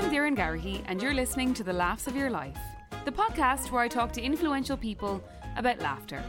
I'm Doireann Garrihy, and you're listening to The Laughs of Your Life, the podcast where I talk to influential people about laughter.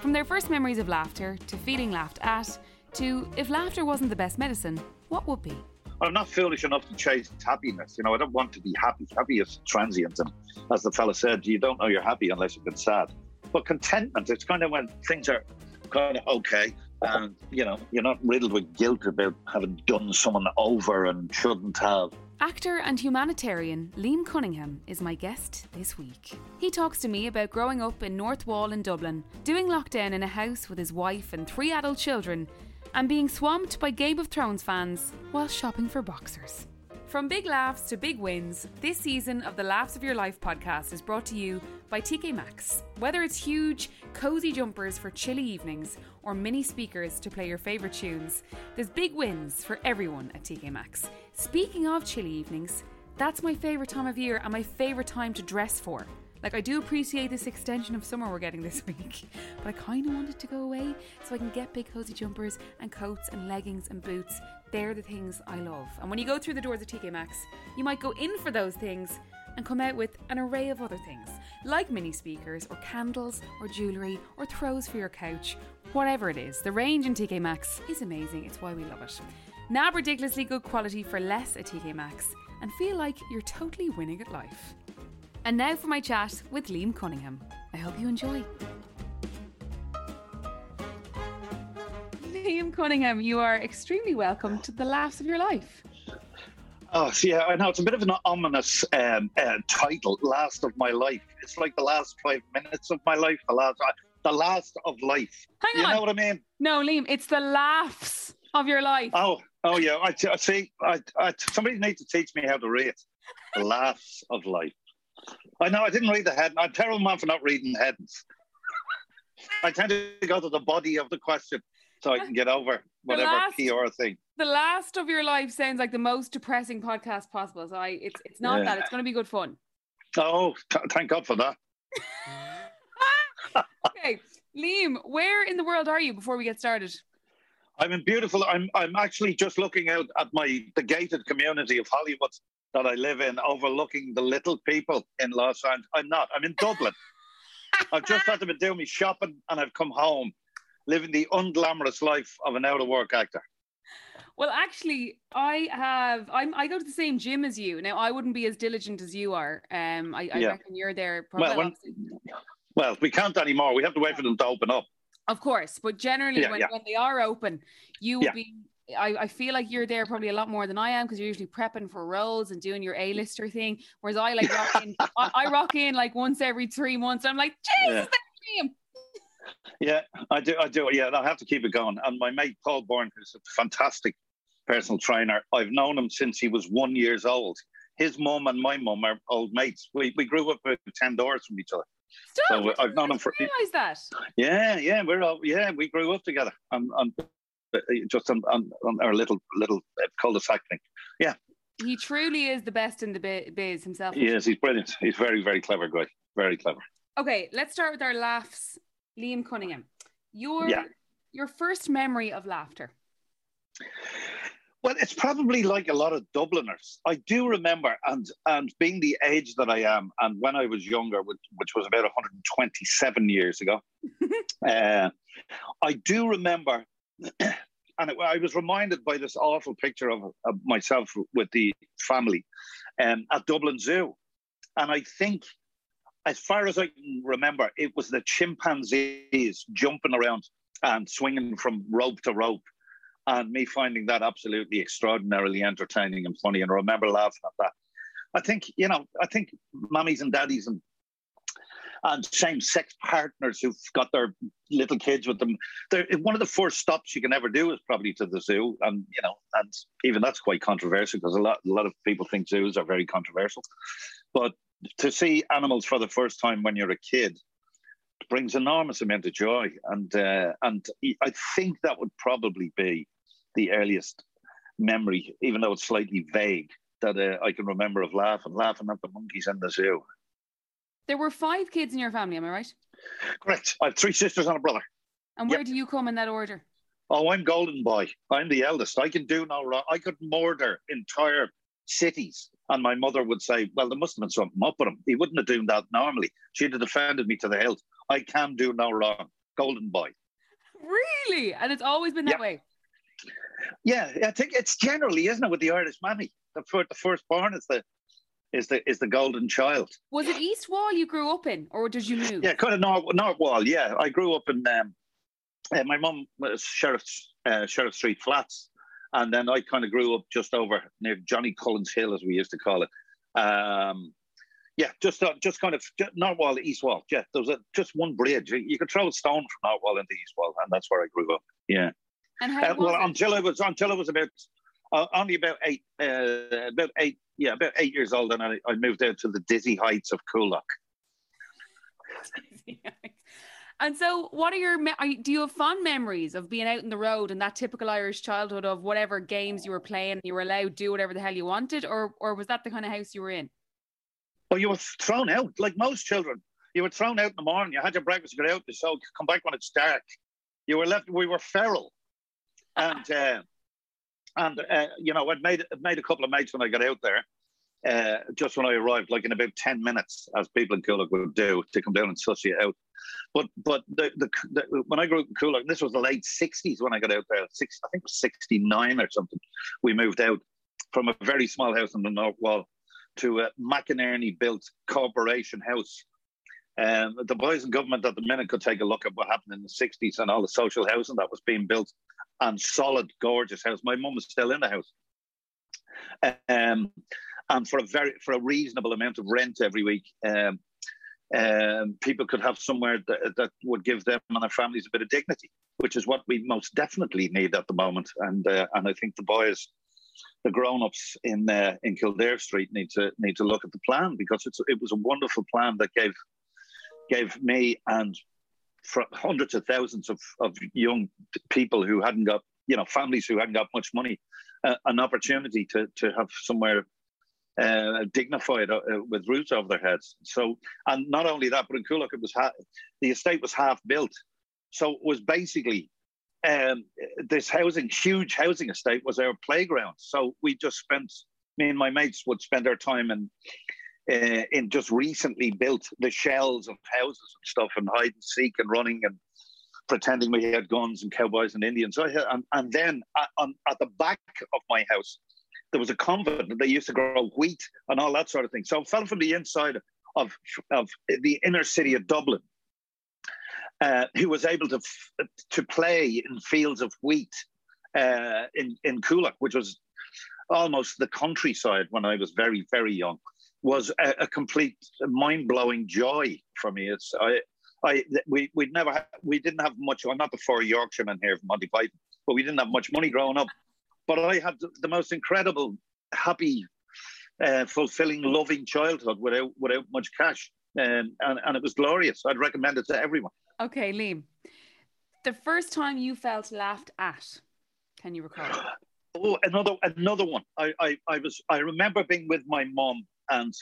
From their first memories of laughter, to feeling laughed at, to if laughter wasn't the best medicine, what would be? I'm not foolish enough to chase happiness. You know, I don't want to be happy. Happy is transient. And as the fella said, you don't know you're happy unless you've been sad. But contentment, it's kind of when things are kind of okay. And, you know, you're not riddled with guilt about having done someone over and shouldn't have. Actor and humanitarian Liam Cunningham is my guest this week. He talks to me about growing up in North Wall in Dublin, doing lockdown in a house with his wife and three adult children, and being swamped by Game of Thrones fans while shopping for boxers. From big laughs to big wins, this season of the Laughs of Your Life podcast is brought to you by TK Maxx. Whether it's huge, cozy jumpers for chilly evenings or mini speakers to play your favourite tunes, there's big wins for everyone at TK Maxx. Speaking of chilly evenings, that's my favourite time of year and my favourite time to dress for. Like, I do appreciate this extension of summer we're getting this week, but I kind of want it to go away so I can get big cozy jumpers and coats and leggings and boots. They're the things I love. And when you go through the doors of TK Maxx, you might go in for those things and come out with an array of other things, like mini speakers or candles or jewellery or throws for your couch. Whatever it is, the range in TK Maxx is amazing. It's why we love it. Nab ridiculously good quality for less at TK Maxx and feel like you're totally winning at life. And now for my chat with Liam Cunningham. I hope you enjoy. Liam Cunningham, you are extremely welcome to the laughs of your life. Oh, yeah, I know it's a bit of an ominous um, uh, title, "Last of My Life." It's like the last five minutes of my life, the last, uh, the last of life. Hang you on. know what I mean? No, Liam, it's the laughs of your life. Oh, oh yeah. I, I see. I, I, somebody needs to teach me how to read. The laughs of life. I know. I didn't read the head. I'm a terrible man for not reading headings. I tend to go to the body of the question so I can get over whatever last- PR thing. The last of your life sounds like the most depressing podcast possible. So I, it's it's not Yeah. that. It's going to be good fun. Oh, th- thank God for that. Okay, Liam, where in the world are you before we get started? I'm in beautiful. I'm I'm actually just looking out at my the gated community of Hollywood that I live in, overlooking the little people in Los Angeles. I'm not. I'm in Dublin. I've just had to be doing my shopping, and I've come home, living the unglamorous life of an out of work actor. Well, actually, I have. I'm. I go to the same gym as you. Now, I wouldn't be as diligent as you are. Um, I, I Yeah. reckon you're there. Probably Well, when- Well, we can't anymore. We have to wait for them to open up. Of course, but generally, Yeah, when, yeah. when they are open, you will be. I, I feel like you're there probably a lot more than I am because you're usually prepping for roles and doing your A-lister thing. Whereas I like rock in, I, I rock in like once every three months. I'm like, Jesus, Yeah. that's Liam. Yeah, I do. I do. Yeah, I have to keep it going. And my mate Paul Bourne, who's a fantastic personal trainer, I've known him since he was one years old. His mum and my mum are old mates. We, we grew up with ten doors from each other. Stop! So, uh, I've known him for- realize that. Yeah, yeah, we're all yeah, we grew up together. On, on uh, just on, on, on our little little uh, cul-de-sac thing. Yeah. He truly is the best in the bi- biz himself. Yes, he's brilliant. He's very very clever guy. Very clever. Okay, let's start with our laughs. Liam Cunningham, your Yeah. your first memory of laughter. Well, it's probably like a lot of Dubliners. I do remember, and and being the age that I am, and when I was younger, which, which was about 127 years ago, uh, I do remember, and it, I was reminded by this awful picture of, of myself with the family um, at Dublin Zoo, and I think, as far as I can remember, it was the chimpanzees jumping around and swinging from rope to rope and me finding that absolutely extraordinarily entertaining and funny. And I remember laughing at that. I think, you know, I think mummies and daddies and and same-sex partners who've got their little kids with them. They're, one of the first stops you can ever do is probably to the zoo, and you know, and even that's quite controversial because a lot, a lot of people think zoos are very controversial. But to see animals for the first time when you're a kid brings enormous amount of joy, and uh, and I think that would probably be the earliest memory, even though it's slightly vague, that uh, I can remember of laughing, laughing at the monkeys in the zoo. There were five kids in your family, am I right? Correct. I have three sisters and a brother. And where Yep. do you come in that order? Oh, I'm golden boy. I'm the eldest. I can do no wrong. I could murder entire cities. And my mother would say, Well, there must have been something up with him. He wouldn't have done that normally. She'd have defended me to the hilt. I can do no wrong. Golden boy. Really? And it's always been that yeah. way. Yeah, I think it's generally, isn't it, with the Irish mammy? The, first, the firstborn is the is the is the golden child. Was it East Wall you grew up in, or did you move? Yeah, kind of North, North Wall. Yeah, I grew up in. Um, uh, my mum was Sheriff uh, Sheriff Street Flats, and then I kind of grew up just over near Johnny Collins Hill, as we used to call it. Um, yeah, just uh, just kind of North Wall, East Wall. Yeah, there was a, just one bridge. You could throw a stone from North Wall into East Wall, and that's where I grew up. Yeah. And how uh, well it? until I was until I was about uh, only about eight uh, about eight yeah about eight years old, and I, I moved out to the dizzy heights of Coolock. And so, what are your are you, do you have fond memories of being out in the road and that typical Irish childhood of whatever games you were playing, you were allowed to do whatever the hell you wanted, or or was that the kind of house you were in? Well, you were thrown out like most children. You were thrown out in the morning. You had your breakfast, you got out, so come back when it's dark. You were left. We were feral, and uh, and uh, you know, I'd made made a couple of mates when I got out there. Uh, just when I arrived, like in about ten minutes, as people in Coolock would do, to come down and suss you out. But but the, the, the when I grew up in Coolock, this was the late '60s when I got out there. Six, I think it was '69 or something. We moved out from a very small house on the North Wall to a McInerney built corporation house. Um, the boys in government at the minute could take a look at what happened in the 60s and all the social housing that was being built and solid, gorgeous house. My mum was still in the house. Um, and for a very for a reasonable amount of rent every week. Um, um, people could have somewhere that, that, would give them and their families a bit of dignity, which is what we most definitely need at the moment. And uh, and I think the boys, the grown-ups in uh, in Kildare Street need to need to look at the plan because it's it was a wonderful plan that gave gave me and hundreds of thousands of, of young people who hadn't got you know families who hadn't got much money uh, an opportunity to to have somewhere uh, dignified uh, with roofs over their heads. So, and not only that, but in Coolock, it was ha- the estate was half built, so it was basically um, this housing, huge housing estate, was our playground. So we just spent, me and my mates would spend our time in uh, in just recently built the shells of houses and stuff, and hide and seek and running and pretending we had guns and cowboys and Indians. So had, and, and then at, on, at the back of my house there was a convent that they used to grow wheat and all that sort of thing. So it fell from the inside of, of the inner city of Dublin, uh, who was able to to play in fields of wheat uh, in in Coolock, which was almost the countryside when I was very very young, was a, a complete mind blowing joy for me. It's I. I we we never we didn't have much. I'm not the four Yorkshiremen here from Monty Python, but we didn't have much money growing up. But I had the most incredible, happy, uh, fulfilling, loving childhood without without much cash, um, and and it was glorious. I'd recommend it to everyone. Okay, Liam, the first time you felt laughed at, can you recall? Oh, another another one. I, I I was I remember being with my mom and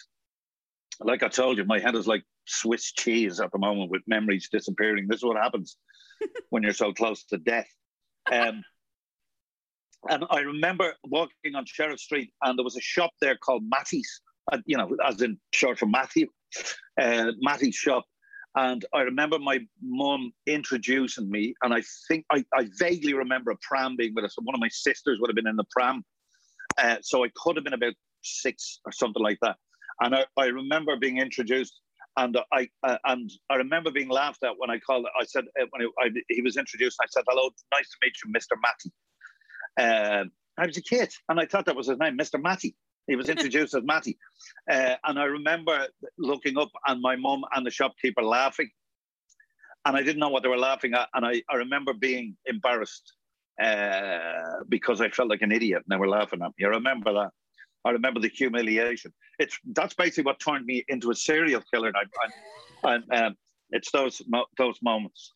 like I told you, my head is like Swiss cheese at the moment with memories disappearing. This is what happens when you're so close to death. Um, and I remember walking on Sheriff Street, and there was a shop there called Matty's, uh, you know, as in short for Matthew, uh, Matty's shop. And I remember my mum introducing me, and I think I, I, vaguely remember a pram being with us. One of my sisters would have been in the pram, uh, so I could have been about six or something like that. And I, I remember being introduced, and I uh, and I remember being laughed at when I called. I said uh, when I, he was introduced, I said, "Hello, nice to meet you, Mister Matty." Uh, I was a kid, and I thought that was his name, Mr. Matty. He was introduced as Matty. Uh, and I remember looking up and my mum and the shopkeeper laughing. And I didn't know what they were laughing at. And I, I remember being embarrassed uh, because I felt like an idiot and they were laughing at me. I remember that. I remember the humiliation. It's that's basically what turned me into a serial killer. And I, um, it's those those moments.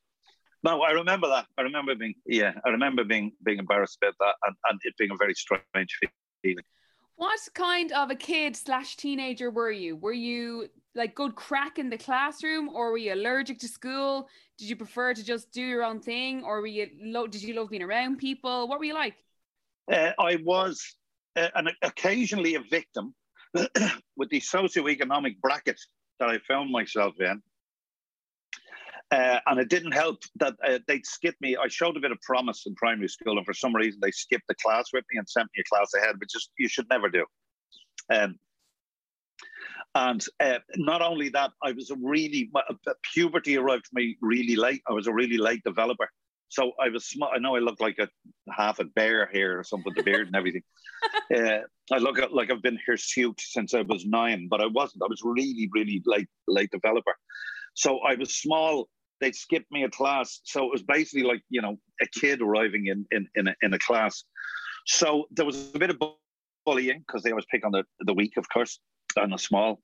No, I remember that. I remember being yeah, I remember being being embarrassed about that and, and it being a very strange feeling. What kind of a kid slash teenager were you? Were you like good crack in the classroom, or were you allergic to school? Did you prefer to just do your own thing, or were you lo- did you love being around people? What were you like? Uh, I was uh, and occasionally a victim with the socioeconomic bracket that I found myself in. Uh, and it didn't help that uh, they'd skip me. I showed a bit of promise in primary school, and for some reason they skipped the class with me and sent me a class ahead, which just you should never do. Um, and uh, not only that, I was a really puberty arrived for me really late. I was a really late developer, so I was. Small. I know I look like a half a bear here or something, the beard and everything. Uh, I look like I've been hirsute since I was nine, but I wasn't. I was really, really late late developer. So I was small they'd skip me a class. So it was basically like, you know, a kid arriving in, in, in, a, in a class. So there was a bit of bullying because they always pick on the, the weak, of course, and the small.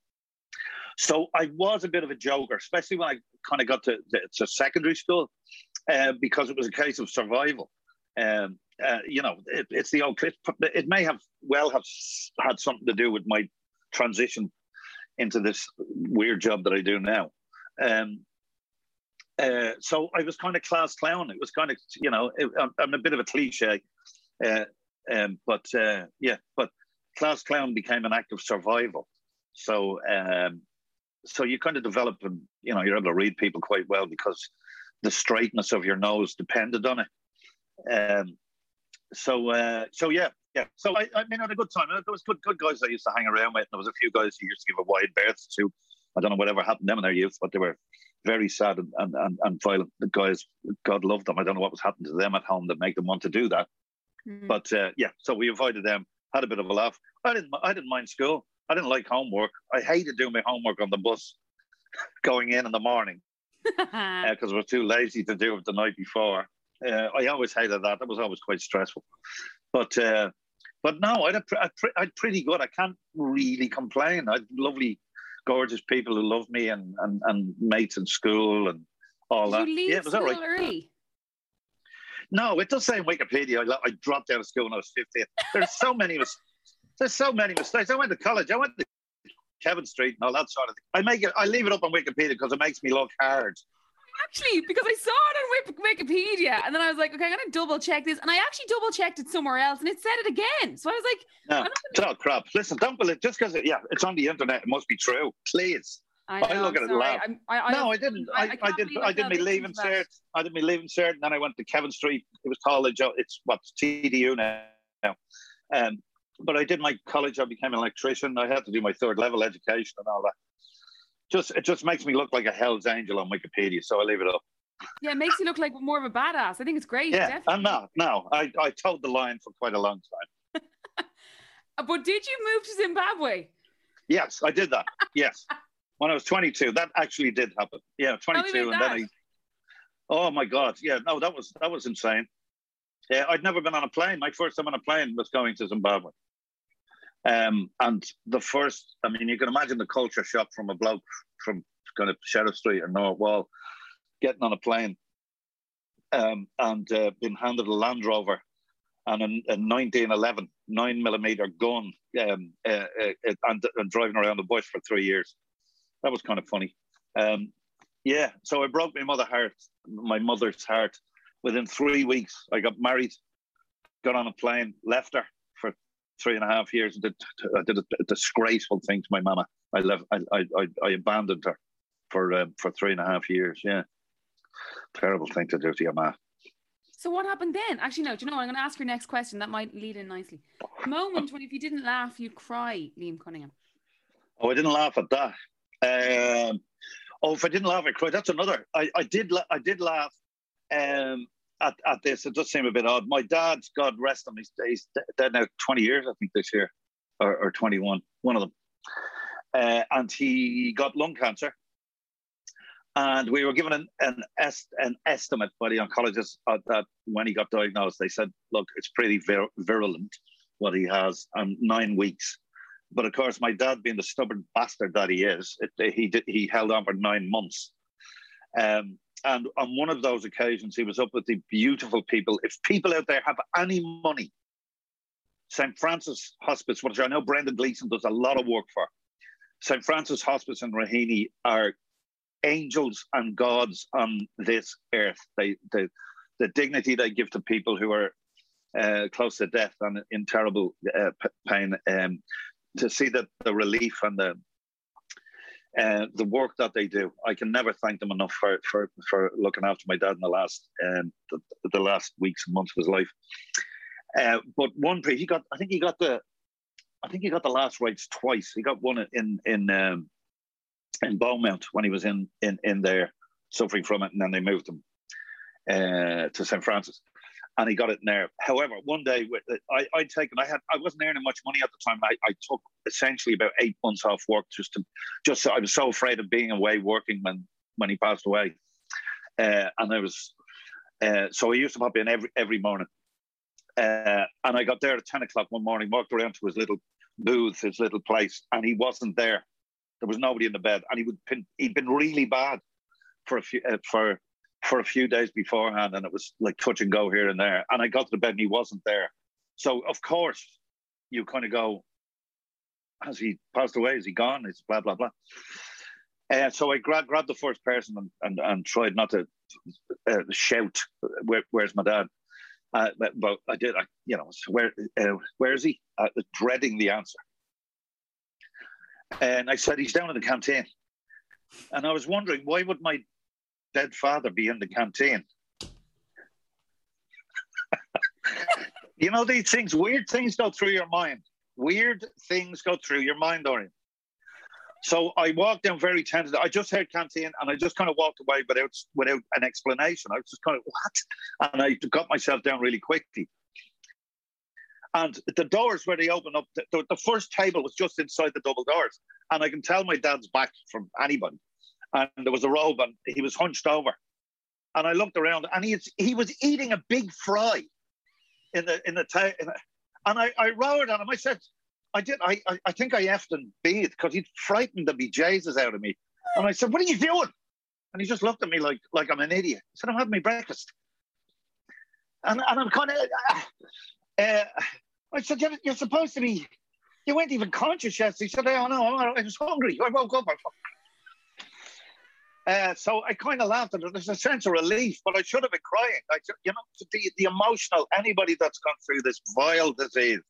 So I was a bit of a joker, especially when I kind of got to, to secondary school, uh, because it was a case of survival. Um, uh, you know, it, it's the old. It, it may have well have had something to do with my transition into this weird job that I do now. Um, uh, so I was kind of class clown. It was kind of, you know, it, I'm, I'm, a bit of a cliche, uh, um, but uh, yeah, but class clown became an act of survival. So, um, so you kind of develop, and you know, you're able to read people quite well because the straightness of your nose depended on it. Um, so, uh, so yeah, yeah. So I, I mean, I had a good time. There was good, good guys I used to hang around with. And There was a few guys who used to give a wide berth to. I don't know whatever happened to them in their youth, but they were very sad and, and, and, violent. The guys, God loved them. I don't know what was happening to them at home that make them want to do that. Mm. But uh, yeah, so we avoided them, had a bit of a laugh. I didn't, I didn't mind school. I didn't like homework. I hated doing my homework on the bus going in in the morning because uh, I was too lazy to do it the night before. Uh, I always hated that. That was always quite stressful. But uh, but no, I had, a, I pretty good. I can't really complain. I had lovely gorgeous people who loved me and, and, and mates in school and all Did that. You leave yeah, it was all right. Early? No, it does say in Wikipedia. I, I dropped out of school when I was 15. There's so many There's so many mistakes. I went to college. I went to Kevin Street and all that sort of thing. I make it. I leave it up on Wikipedia because it makes me look hard actually, because I saw it on Wikipedia, and then I was like, okay, I'm gonna double check this, and I actually double checked it somewhere else, and it said it again. So I was like, no, gonna... it's all crap. Listen, don't believe just because it, yeah, it's on the internet, it must be true. Please. I, know, I look at it laugh. I, I, no, I didn't. I, I, did. I did my leaving cert. I didn't my leaving cert, and then I went to Kevin Street. It was college. It's what's TDU now. Um, but I did my college. I became an electrician. I had to do my third level education and all that just it just makes me look like a Hell's Angel on Wikipedia, so I leave it up. Yeah, it makes you look like more of a badass. I think it's great. Yeah, uh, definitely. I'm not. No, I, I told the line for quite a long time. but did you move to Zimbabwe? Yes, I did that. yes, when I was 22, that actually did happen. Yeah, 22, and that. then I. Oh my God! Yeah, no, that was that was insane. Yeah, I'd never been on a plane. My first time on a plane was going to Zimbabwe. Um, and the first, I mean, you can imagine the culture shock from a bloke from kind of Sheriff Street or North Wall getting on a plane um, and uh, being handed a Land Rover and a, a 1911 nine millimeter gun um, uh, uh, and, and, driving around the bush for three years. That was kind of funny. Um, yeah, so I broke my mother heart, my mother's heart. Within three weeks, I got married, got on a plane, left her three and a half years. Did, I did a, disgraceful thing to my mama. I left. I, I, I abandoned her for um, for three and a half years. Yeah, terrible thing to do to your ma. So what happened then? Actually, no. Do you know? I'm going to ask your next question. That might lead in nicely. Moment when if you didn't laugh, you'd cry, Liam Cunningham. Oh, I didn't laugh at that. Um, oh, if I didn't laugh, I cried. That's another. I, I did. I did laugh. Um, at, at this. It does seem a bit odd. My dad's, God rest him, he's, he's dead now 20 years, I think, this year, or, or 21, one of them. Uh, and he got lung cancer. And we were given an, an, est, an estimate by the oncologist that when he got diagnosed, they said, look, it's pretty vir- virulent what he has, and nine weeks. But of course, my dad, being the stubborn bastard that he is, it, he did, he held on for nine months. Um, and on one of those occasions, he was up with the beautiful people. If people out there have any money, St. Francis Hospice, which I know Brendan Gleeson does a lot of work for, St. Francis Hospice and Raheny are angels and gods on this earth. They, they, the dignity they give to people who are uh, close to death and in terrible uh, pain. Um, to see that the relief and the uh, the work that they do, I can never thank them enough for for, for looking after my dad in the last um, the, the last weeks and months of his life. Uh, but one he got, I think he got the, I think he got the last rites twice. He got one in in um, in Beaumont when he was in in in there suffering from it, and then they moved him uh, to St Francis and he got it in there. However, one day I, I'd taken, I had, I wasn't earning much money at the time. I, I took essentially about eight months off work just to, just so I was so afraid of being away working when when he passed away, uh, and I was, uh, so I used to pop in every every morning, uh, and I got there at ten o'clock one morning, walked around to his little booth, his little place, and he wasn't there. There was nobody in the bed, and he would he'd been really bad for a few uh, for for a few days beforehand, and it was like touch and go here and there. And I got to the bed and he wasn't there. So of course, you kind of go, has he passed away? Is he gone? Is blah blah blah. Uh, so I grabbed grabbed the first person and, and, and tried not to uh, shout, Where, "Where's my dad?" Uh, but, but, I did. I you know where uh, where is he? Uh, dreading the answer, and I said he's down in the canteen. And I was wondering why would my dead father be in the canteen. you know, these things, weird things go through your mind. Weird things go through your mind, Doireann. So I walked down very tentative. I just heard canteen and I just kind of walked away without without an explanation. I was just kind of what? And I got myself down really quickly. And the doors where they open up, the, the, first table was just inside the double doors. And I can tell my dad's back from anybody and there was a robe, and he was hunched over. And I looked around, and he he was eating a big fry in the in the, the and I, I roared at him. I said, I did. I I, I think I effed and beat because he frightened the bejesus out of me. And I said, What are you doing? And he just looked at me like like I'm an idiot. I said, I'm having my breakfast. And and I'm kind of. Uh, uh, I said, you're, you're, supposed to be. You weren't even conscious yet. He said, Oh no, I was hungry. I woke up. I uh, so I kind of laughed at it. There's a sense of relief, but I should have been crying. I, you know, the, the emotional, anybody that's gone through this vile disease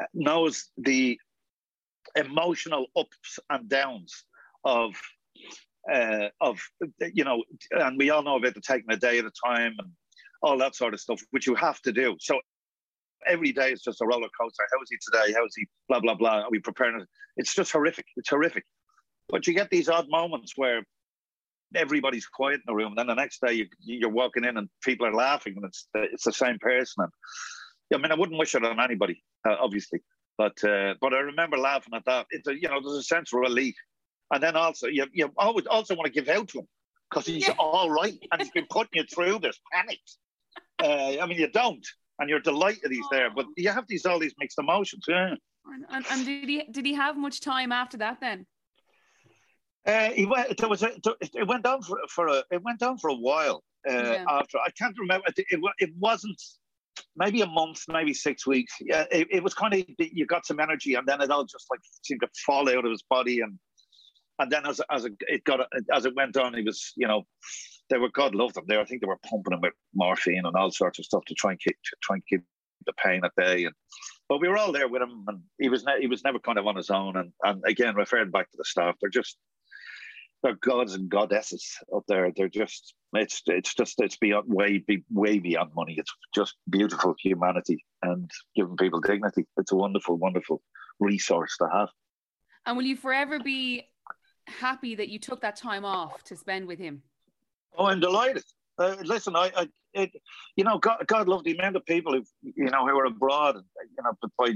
uh, knows the emotional ups and downs of, uh, of you know, and we all know about the taking a day at a time and all that sort of stuff, which you have to do. So every day is just a roller coaster. How is he today? How is he? Blah blah blah. Are we preparing? It's just horrific. It's horrific. But you get these odd moments where everybody's quiet in the room, and then the next day you, you're walking in and people are laughing, and it's it's the same person. And I mean, I wouldn't wish it on anybody, uh, obviously, but uh, but I remember laughing at that. It's a you know, there's a sense of relief, and then also you you always also want to give out to him because he's yeah. all right and he's been putting you through this panic. Uh, I mean, you don't, and you're delighted he's there, but you have these all these mixed emotions. Yeah. And, and did he did he have much time after that then? Uh, he went. There was a, it went on for, for a. It went on for a while. Uh, yeah. After I can't remember. It, it, it, wasn't maybe a month, maybe six weeks. Yeah, it, it was kind of you got some energy, and then it all just like seemed to fall out of his body, and and then as as it, got as it went on, he was you know they were God loved them. There, I think they were pumping him with morphine and all sorts of stuff to try and keep to try and keep the pain at bay. And but we were all there with him, and he was ne- he was never kind of on his own. And and again, referring back to the staff, they're just they're gods and goddesses up there. They're just it's it's just it's beyond way way beyond money. It's just beautiful humanity and giving people dignity. It's a wonderful, wonderful resource to have. And will you forever be happy that you took that time off to spend with him? Oh, I'm delighted. Uh, listen, I, I it, you know, God, God love the amount of people who, you know, who are abroad, you know, by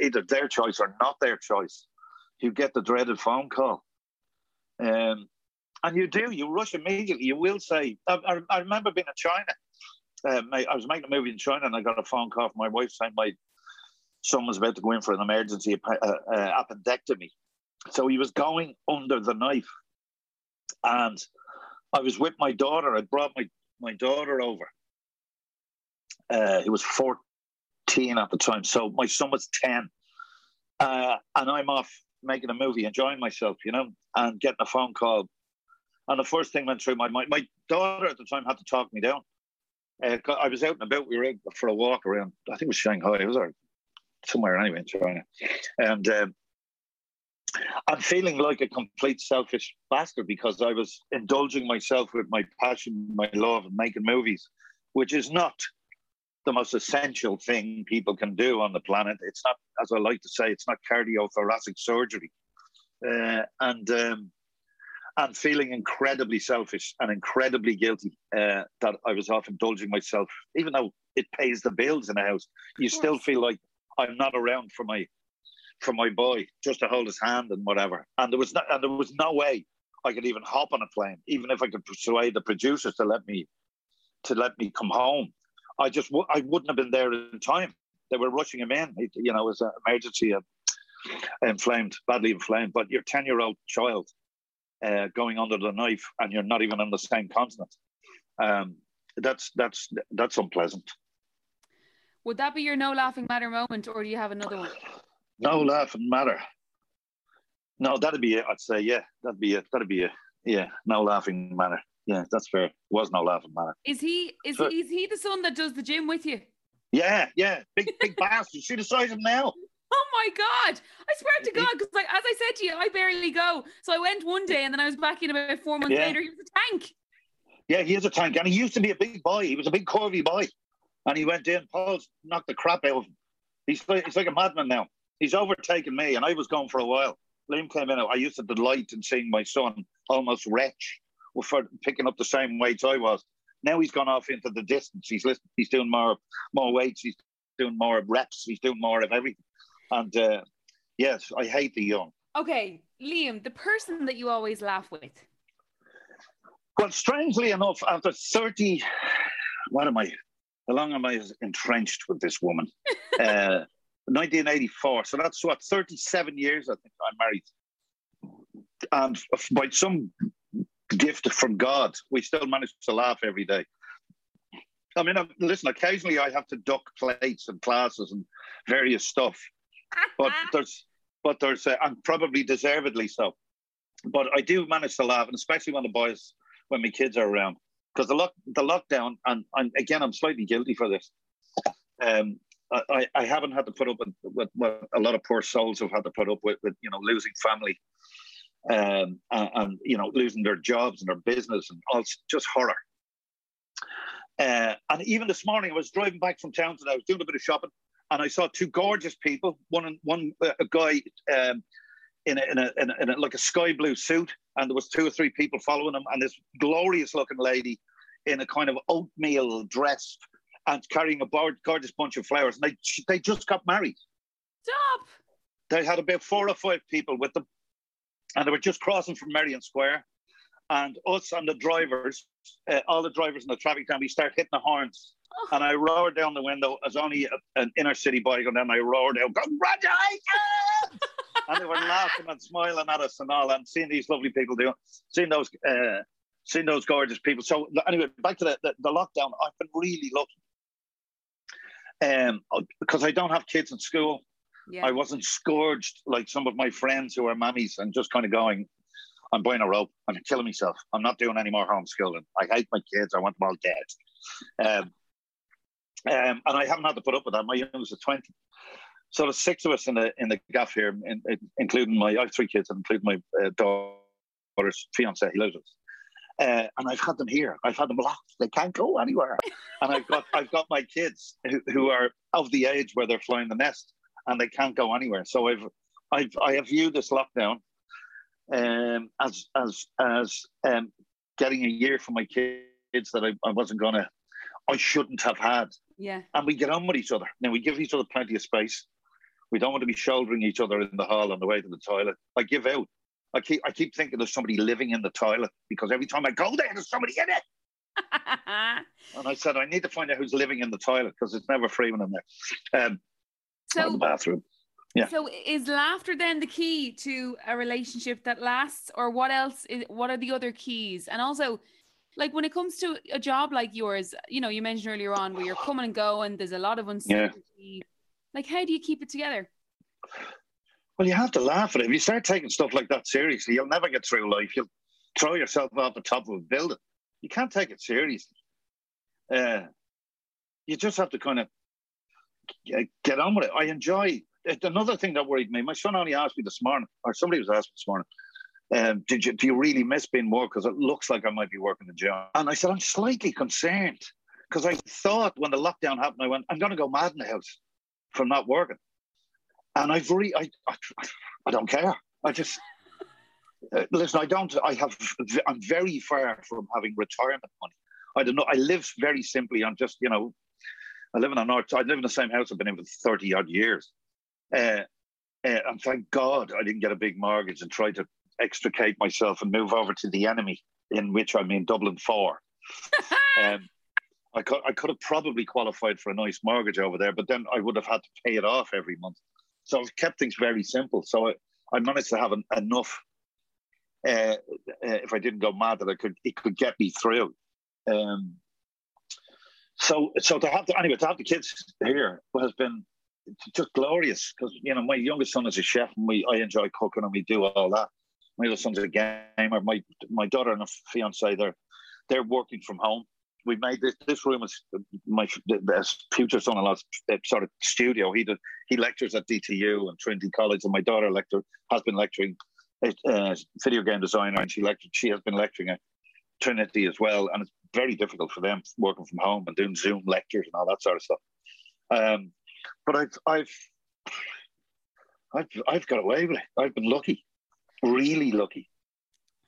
either their choice or not their choice, you get the dreaded phone call um, and you do, you rush immediately. You will say, I, I, remember being in China. I, I was making a movie in China and I got a phone call from my wife saying my son was about to go in for an emergency uh, uh, appendectomy. So he was going under the knife. And I was with my daughter. I brought my, my daughter over. Uh, he was 14 at the time. So my son was 10. Uh, and I'm off making a movie, enjoying myself, you know, and getting a phone call. And the first thing went through my mind. My daughter at the time had to talk me down. Uh, I was out and about. We were out for a walk around. I think it was Shanghai. It was our, somewhere anyway in China, and um, I'm feeling like a complete selfish bastard because I was indulging myself with my passion, my love, and making movies, which is not the most essential thing people can do on the planet. It's not, as I like to say, it's not cardiothoracic surgery, uh, and um, and feeling incredibly selfish and incredibly guilty uh, that I was off indulging myself, even though it pays the bills in the house. You still feel like I'm not around for my for my boy just to hold his hand and whatever. And there was no, and there was no way I could even hop on a plane, even if I could persuade the producers to let me to let me come home. I just w- I wouldn't have been there in time. They were rushing him in. you know, it was an emergency, uh, inflamed, badly inflamed. But your ten year old child uh, going under the knife and you're not even on the same continent. Um, that's that's that's unpleasant. Would that be your no laughing matter moment, or do you have another one? No laughing matter. No, that'd be it. I'd say yeah, that'd be it. That'd be it. Yeah, no laughing matter. Yeah, that's fair. Was no laughing matter. Is he is so, he, is he the son that does the gym with you? Yeah, yeah, big big bastard. See the size of him now. Oh my god! I swear to God, because like as I said to you, I barely go. So I went one day, and then I was back in about four months yeah. later. He was a tank. Yeah, he is a tank, and he used to be a big boy. He was a big curvy boy, and he went in. Paul's knocked the crap out of him. He's like, he's like a madman now. He's overtaken me, and I was gone for a while. Liam came in. I used to delight in seeing my son almost wretch for picking up the same weights I was. Now he's gone off into the distance. He's listening, he's doing more more weights. He's doing more of reps. He's doing more of everything. And uh, yes, I hate the young. Okay, Liam, the person that you always laugh with. Well, strangely enough, after 30, what am I? How long am I entrenched with this woman? uh, 1984. So that's what, 37 years, I think I'm married. And by some gift from God, we still manage to laugh every day. I mean, listen, occasionally I have to duck plates and classes and various stuff but there's, but there's, uh, and probably deservedly so. But I do manage to laugh, and especially when the boys, when my kids are around, because the lock, the lockdown, and, and again, I'm slightly guilty for this. Um, I, I haven't had to put up with, with what a lot of poor souls have had to put up with, with you know, losing family, um, and, and you know, losing their jobs and their business, and all just horror. Uh, and even this morning, I was driving back from town and I was doing a bit of shopping, and I saw two gorgeous people. One, one, uh, a guy um, in, a, in, a, in, a, in a like a sky blue suit, and there was two or three people following him, and this glorious looking lady in a kind of oatmeal dress and carrying a gorgeous bunch of flowers. And they they just got married. Stop. They had about four or five people with them, and they were just crossing from Merrion Square. And us and the drivers, uh, all the drivers in the traffic jam, we start hitting the horns and I roared down the window as only a, an inner city boy going down. I roared out, "Congratulations!" and they were laughing and smiling at us and all, and seeing these lovely people doing, seeing those, uh, seeing those gorgeous people. So anyway, back to the, the, the lockdown. I've been really lucky, um, because I don't have kids in school. Yeah. I wasn't scourged like some of my friends who are mammies and just kind of going, I'm buying a rope. I'm killing myself. I'm not doing any more homeschooling. I hate my kids. I want them all dead. Um, um, and I haven't had to put up with that. My youngest is 20. So there's six of us in the in the gaff here, in, in, including my I have three kids, and including my uh, daughter's fiance. He lives with us. Uh, and I've had them here. I've had them locked. They can't go anywhere. and I've got I've got my kids who, who are of the age where they're flying the nest and they can't go anywhere. So I've I've I have viewed this lockdown um, as as as um, getting a year for my kids that I, I wasn't gonna I shouldn't have had. Yeah. And we get on with each other. Now we give each other plenty of space. We don't want to be shouldering each other in the hall on the way to the toilet. I give out. I keep I keep thinking there's somebody living in the toilet because every time I go there, there's somebody in it. and I said I need to find out who's living in the toilet because it's never free when I'm there. Um, so the bathroom. Yeah. So is laughter then the key to a relationship that lasts, or what else? Is, what are the other keys? And also, like when it comes to a job like yours, you know, you mentioned earlier on where you're coming and going, there's a lot of uncertainty. Yeah. Like, how do you keep it together? Well, you have to laugh at it. If you start taking stuff like that seriously, you'll never get through life. You'll throw yourself off the top of a building. You can't take it seriously. Uh, you just have to kind of get on with it. I enjoy another thing that worried me. My son only asked me this morning, or somebody was asking this morning, um, did you do you really miss being more? Because it looks like I might be working the job. And I said, I'm slightly concerned because I thought when the lockdown happened, I went, I'm going to go mad in the house from not working. And I've really, I, I, I don't care. I just, uh, listen, I don't, I have, I'm very far from having retirement money. I don't know. I live very simply on just, you know, I live in the north. I live in the same house I've been in for 30 odd years. Uh, uh, and thank God I didn't get a big mortgage and try to extricate myself and move over to the enemy, in which I'm in Dublin for. um, I could, I could have probably qualified for a nice mortgage over there, but then I would have had to pay it off every month. So I've kept things very simple. So I, I managed to have an, enough. Uh, uh, if I didn't go mad, that I could it could get me through. Um, so so to have the, anyway to have the kids here has been just glorious because you know my youngest son is a chef and we I enjoy cooking and we do all that. My other son's a gamer. My my daughter and a fiance they're they're working from home. We made this this room is my future son-in-law's uh, sort of studio. He did he lectures at DTU and Trinity College, and my daughter lecture has been lecturing uh, video game designer, and she lectured she has been lecturing at Trinity as well. And it's very difficult for them working from home and doing Zoom lectures and all that sort of stuff. Um, but I've I've I've I've got away with it. I've been lucky, really lucky.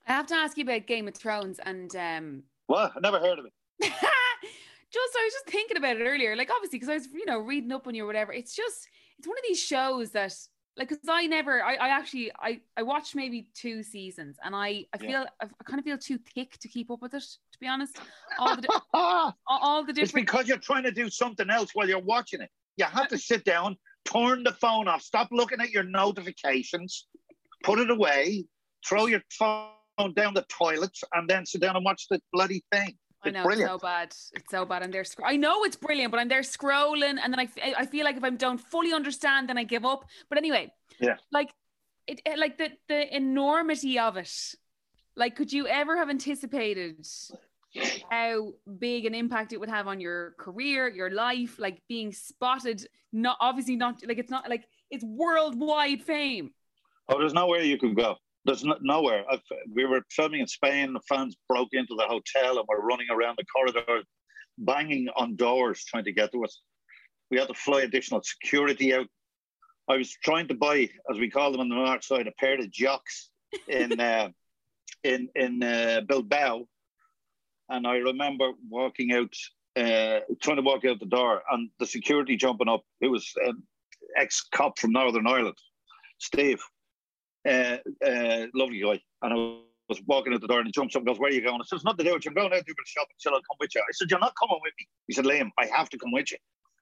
I have to ask you about Game of Thrones and um. What? I never heard of it. just I was just thinking about it earlier. Like obviously, because I was you know reading up on you or whatever. It's just it's one of these shows that like because I never I, I actually I I watched maybe two seasons and I I feel yeah. I, I kind of feel too thick to keep up with it to be honest. All the all, all the different. It's because you're trying to do something else while you're watching it. You have to sit down, turn the phone off, stop looking at your notifications, put it away, throw your phone down the toilet, and then sit down and watch the bloody thing. I know brilliant. it's so bad. It's so bad. I'm there. Sc- I know it's brilliant, but I'm there scrolling, and then I, I feel like if I don't fully understand, then I give up. But anyway, yeah, like it, like the the enormity of it. Like, could you ever have anticipated how big an impact it would have on your career, your life, like being spotted? Not obviously not like it's not like it's worldwide fame. Oh, there's nowhere you could go. There's no, nowhere. I've, we were filming in Spain. The fans broke into the hotel and were running around the corridor, banging on doors trying to get to us. We had to fly additional security out. I was trying to buy, as we call them on the north side, a pair of jocks in uh, in in uh, Bilbao, and I remember walking out, uh, trying to walk out the door, and the security jumping up. It was an ex cop from Northern Ireland, Steve uh, uh, lovely guy. And I was walking out the door and he jumps up and goes, Where are you going? I said, It's not the do I'm going out to do a bit of shopping. Shall I come with you? I said, You're not coming with me. He said, Liam, I have to come with you.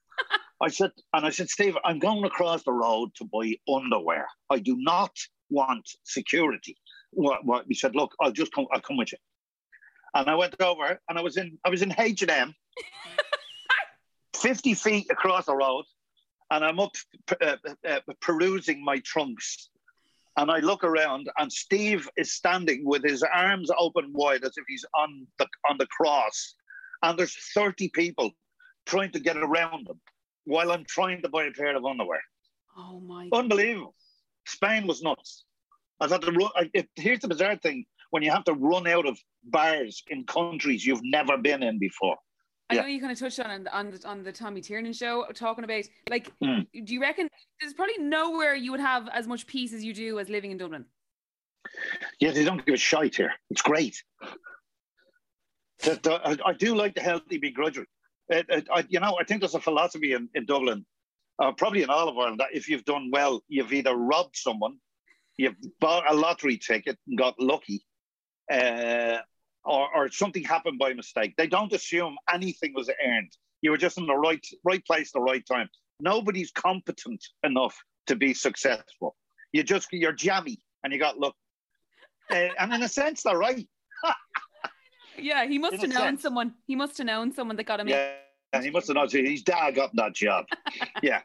I said, and I said, Steve, I'm going across the road to buy underwear. I do not want security. What, what? He said, Look, I'll just come, I'll come with you. And I went over and I was in I was in H and M, 50 feet across the road, and I'm up uh, uh, perusing my trunks and I look around, and Steve is standing with his arms open wide as if he's on the on the cross, and there's 30 people trying to get around him while I'm trying to buy a pair of underwear. Oh my! Unbelievable. Spain was nuts. I thought the I, it, here's the bizarre thing: when you have to run out of bars in countries you've never been in before. I know you kind of touched on on the, on the Tommy Tiernan show, talking about like, mm. do you reckon there's probably nowhere you would have as much peace as you do as living in Dublin? Yeah, they don't give a shite here. It's great. I, I do like the healthy begrudgery. It, it, I, you know, I think there's a philosophy in, in Dublin, uh, probably in all of Ireland, that if you've done well, you've either robbed someone, you've bought a lottery ticket and got lucky, uh, or, or something happened by mistake. They don't assume anything was earned. You were just in the right right place, the right time. Nobody's competent enough to be successful. You just you're jammy and you got luck. Uh, and in a sense, they're right. yeah, he must in have known sense. someone. He must have known someone that got him. Yeah, in. he must have known. His dad got that job. yeah.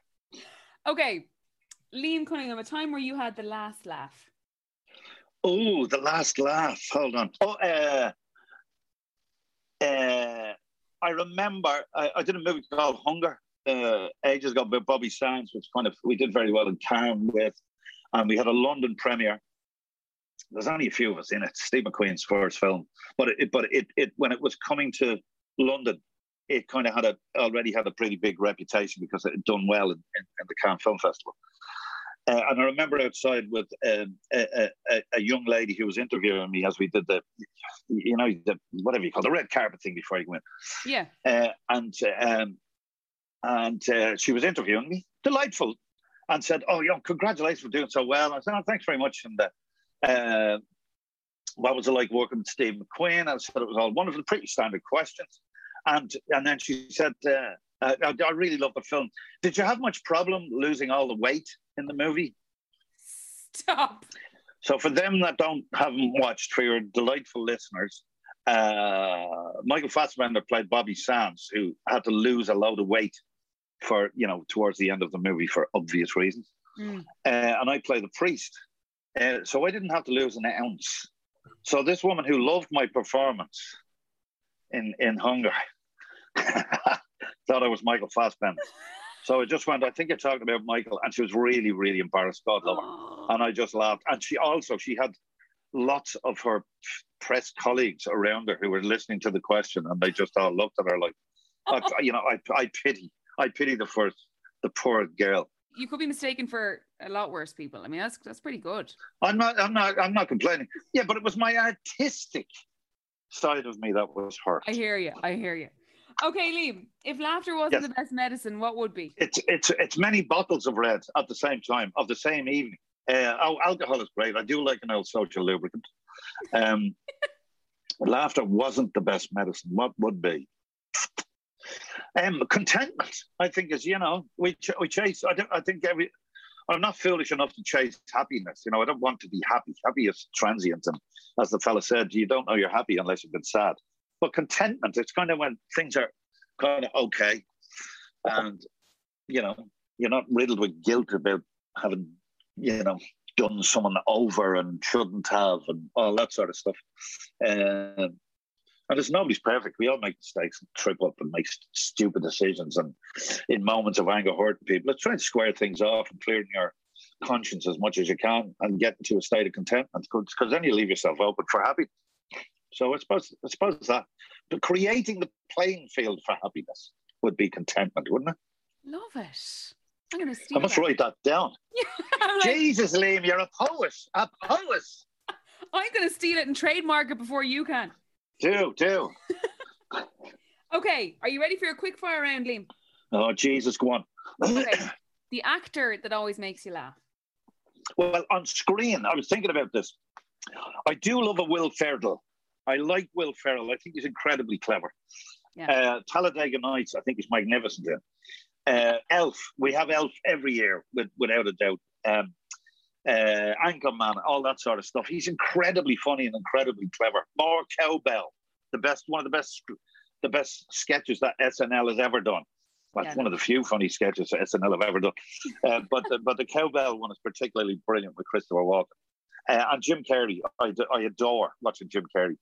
Okay, Liam Cunningham, a time where you had the last laugh. Oh, the last laugh. Hold on. Oh, uh, uh, I remember I, I, did a movie called Hunger uh, ages ago with Bobby Sands, which kind of we did very well in Cannes with, and we had a London premiere. There's only a few of us in it. Steve McQueen's first film, but it, but it, it when it was coming to London, it kind of had a already had a pretty big reputation because it had done well in, in, in the Cannes Film Festival. Uh, and I remember outside with um, a, a, a, young lady who was interviewing me as we did the, you know, the whatever you call the red carpet thing before you went. Yeah. Uh, and um, and uh, she was interviewing me, delightful, and said, "Oh, you know, congratulations for doing so well." I said, "Oh, thanks very much." And uh, what was it like working with Steve McQueen? I said it was all wonderful, pretty standard questions. And and then she said, uh, uh, I, I, really love the film. Did you have much problem losing all the weight in the movie? Stop. So for them that don't haven't watched, for your delightful listeners, uh, Michael Fassbender played Bobby Sands, who had to lose a load of weight for you know towards the end of the movie for obvious reasons, mm. uh, and I play the priest. Uh, so I didn't have to lose an ounce. So this woman who loved my performance in in Hunger thought I was Michael Fassbender. So I just went, I think you're talking about Michael. And she was really, really embarrassed. God love her. And I just laughed. And she also, she had lots of her press colleagues around her who were listening to the question and they just all looked at her like, I, you know, I, I pity, I pity the first, the poor girl. You could be mistaken for a lot worse people. I mean, that's that's pretty good. I'm not, I'm not, I'm not complaining. Yeah, but it was my artistic side of me that was hurt. I hear you. I hear you. Okay, Liam. If laughter wasn't yes. the best medicine, what would be? It's it's it's many bottles of red at the same time of the same evening. Uh, oh, alcohol is great. I do like an old social lubricant. Um, laughter wasn't the best medicine. What would be? Um, contentment, I think, is you know we ch- we chase. I, don't, I think every. I'm not foolish enough to chase happiness. You know, I don't want to be happy. Happy is transient, and as the fella said, you don't know you're happy unless you've been sad. But contentment, it's kind of when things are kind of okay, and you know you're not riddled with guilt about having you know done someone over and shouldn't have and all that sort of stuff. Um, and it's nobody's perfect. We all make mistakes and trip up and make stupid decisions. And in moments of anger, hurting people, let's try and square things off and clearing your conscience as much as you can and get into a state of contentment because then you leave yourself open for happiness. So I suppose I suppose that, but creating the playing field for happiness would be contentment, wouldn't it? Love it. I'm going to steal. I must that. write that down. Yeah, like, Jesus, Liam, you're a poet. A poet. I'm going to steal it and trademark it before you can. Do do. okay, are you ready for your quick fire round, Liam? Oh Jesus, go on. okay, the actor that always makes you laugh. Well, on screen, I was thinking about this. I do love a Will Ferrell. I like Will Ferrell. I think he's incredibly clever. Yeah. Uh, Talladega Nights, I think he's magnificent. Uh, Elf, we have Elf every year, with, without a doubt. Um, uh, Anchorman, all that sort of stuff. He's incredibly funny and incredibly clever. More Cowbell, the best, one of the best, the best sketches that SNL has ever done. Well, yeah, one no. of the few funny sketches that SNL have ever done. Uh, but the, but the Cowbell one is particularly brilliant with Christopher Walken. Uh, and Jim Carrey, I, I adore watching Jim Carrey.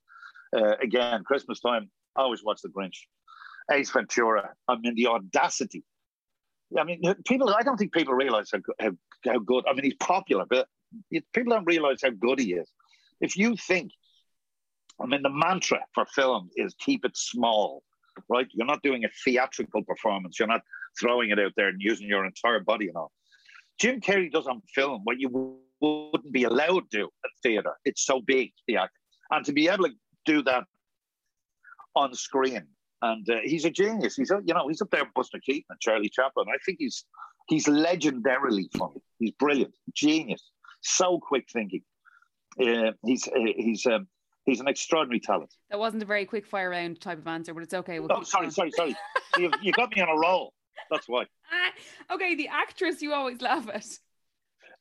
Uh, again, Christmas time, I always watch The Grinch. Ace Ventura. I mean, the audacity. I mean, people. I don't think people realize how, how, how good. I mean, he's popular, but people don't realize how good he is. If you think, I mean, the mantra for film is keep it small, right? You're not doing a theatrical performance. You're not throwing it out there and using your entire body and all. Jim Carrey does on film what you wouldn't be allowed to do at theatre. It's so big, the act. And to be able to do that on screen. And uh, he's a genius. He's a, you know he's up there Buster Keaton and Charlie Chaplin. I think he's he's legendarily funny. He's brilliant, genius, so quick thinking. Uh, he's uh, he's um, he's an extraordinary talent. That wasn't a very quick fire round type of answer, but it's okay. We'll oh, sorry, sorry, sorry. you, you got me on a roll. That's why. okay, the actress you always laugh at.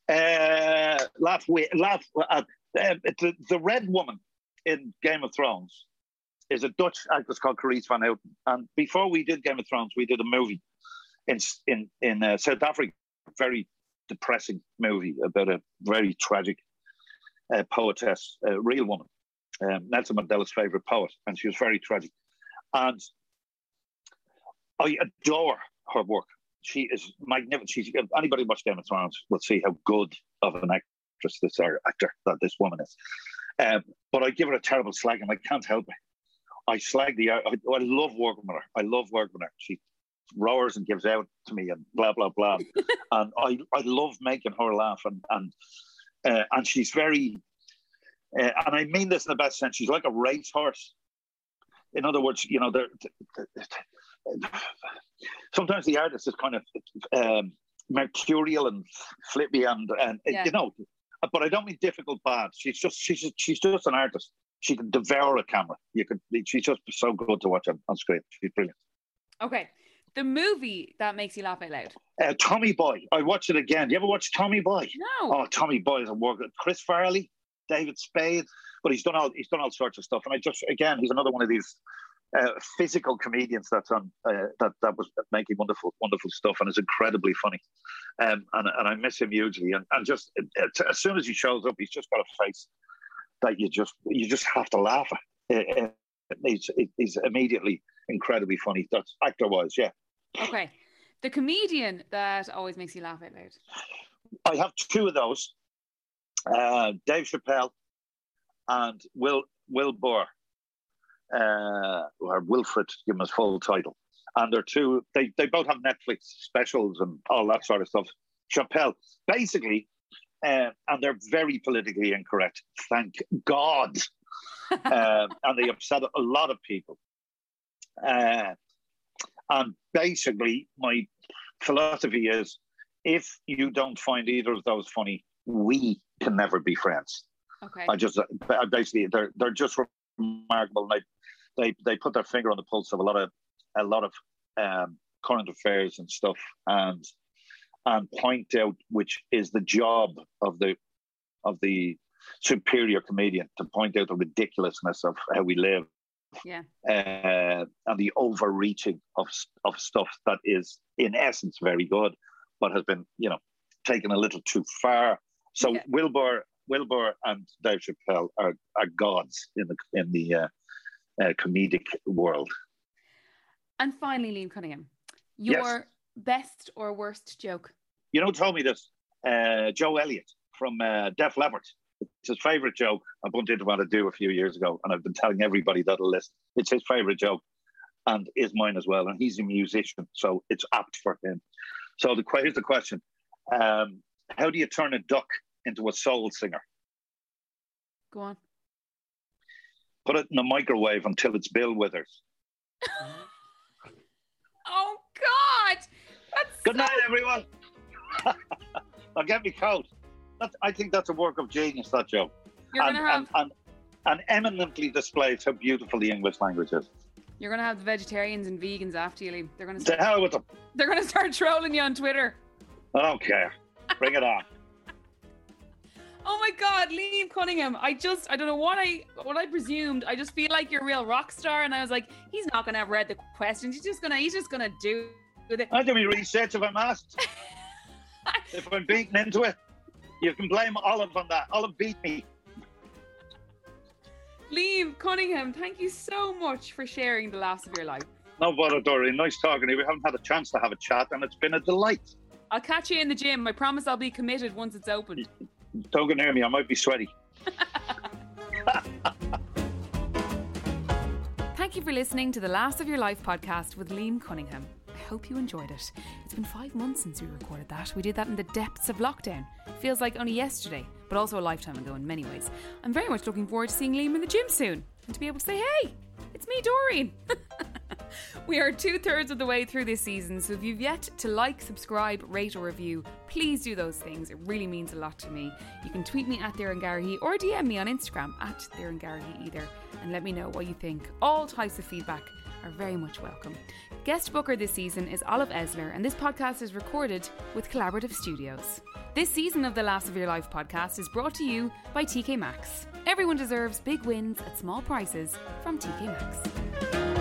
Uh, laugh, laugh. Uh, uh, the, the red woman in Game of Thrones is a Dutch actress called Carice van Houten. And before we did Game of Thrones, we did a movie in in in uh, South Africa, very depressing movie about a very tragic uh, poetess, a real woman, um, Nelson Mandela's favorite poet, and she was very tragic. And I adore her work. She is magnificent. She's anybody who watch Game of Thrones will see how good of an actress this or actor that this woman is. Um, but I give her a terrible slag, and I can't help it. I slag the. I, I love working with her. I love working with her. She roars and gives out to me and blah blah blah. and I, I love making her laugh and and uh, and she's very uh, and I mean this in the best sense. She's like a racehorse. In other words, you know, they're, they're, sometimes the artist is kind of um, mercurial and flippy and and yeah. you know, but I don't mean difficult bad. She's just she's just, she's just an artist. She can devour a camera. You could she's just so good to watch on, on screen. She's brilliant. Okay. The movie that makes you laugh out loud. Uh, Tommy Boy. I watched it again. You ever watch Tommy Boy? No. Oh, Tommy Boy is a work. Chris Farley, David Spade, but he's done all he's done all sorts of stuff. And I just again, he's another one of these uh, physical comedians that's on uh, that that was making wonderful wonderful stuff and is incredibly funny. Um, and and I miss him hugely. And and just uh, as soon as he shows up, he's just got a face that you just you just have to laugh at. Uh, uh, he's, he's immediately incredibly funny. That's actor wise, yeah. Okay. The comedian that always makes you laugh out loud. I have two of those. Uh, Dave Chappelle and Will Will Burr, uh, or Wilfred, give him his full title. And they're two. They they both have Netflix specials and all that sort of stuff. Chappelle, basically, uh, and they're very politically incorrect. Thank God, uh, and they upset a lot of people. Uh, and basically, my philosophy is if you don't find either of those funny, we can never be friends. Okay. I just basically they're they're just remarkable. They they they put their finger on the pulse of a lot of a lot of um, current affairs and stuff, and and point out which is the job of the of the superior comedian to point out the ridiculousness of how we live yeah, uh, and the overreaching of of stuff that is in essence very good, but has been you know taken a little too far. So yeah. Wilbur, Wilbur, and Dave Chappelle are, are gods in the in the uh, uh, comedic world. And finally, Liam Cunningham, your yes. best or worst joke? You know, told me this. Uh, Joe Elliott from uh, Def Leppard it's his favorite joke I bumped into what to do a few years ago, and I've been telling everybody that'll listen. It's his favorite joke, and is mine as well. And he's a musician, so it's apt for him. So the here's the question: um, How do you turn a duck into a soul singer? Go on. Put it in the microwave until it's Bill Withers. oh God! That's Good so... night, everyone. I'll get me coat I think that's a work of genius, that joke. You're and, gonna have... and, and, and eminently displays how beautiful the English language is. You're gonna have the vegetarians and vegans after you leave. They're gonna start, the hell with them. They're gonna start trolling you on Twitter. I don't care. Bring it on. Oh my God, Liam Cunningham! I just I don't know what I what I presumed. I just feel like you're a real rock star, and I was like, he's not gonna have read the questions. He's just gonna he's just gonna do it. I do my research if I'm asked. if I'm beaten into it. You can blame Olive on that. Olive beat me. Liam Cunningham, thank you so much for sharing the laughs of your life. No bother, Doireann. Nice talking to you. We haven't had a chance to have a chat, and it's been a delight. I'll catch you in the gym. I promise I'll be committed once it's open. Don't get near me. I might be sweaty. Thank you for listening to the Laughs of Your Life podcast with Liam Cunningham I hope you enjoyed it. It's been five months since we recorded that. We did that in the depths of lockdown. Feels like only yesterday, but also a lifetime ago in many ways. I'm very much looking forward to seeing Liam in the gym soon and to be able to say, hey, it's me, Doireann. we are two thirds of the way through this season, so if you've yet to like, subscribe, rate, or review, please do those things. It really means a lot to me. You can tweet me at Doireann or DM me on Instagram at Doireann either and let me know what you think. All types of feedback are very much welcome. Guest booker this season is Olive Esler, and this podcast is recorded with Collaborative Studios. This season of the Laughs of Your Life podcast is brought to you by TK Maxx. Everyone deserves big wins at small prices from TK Maxx.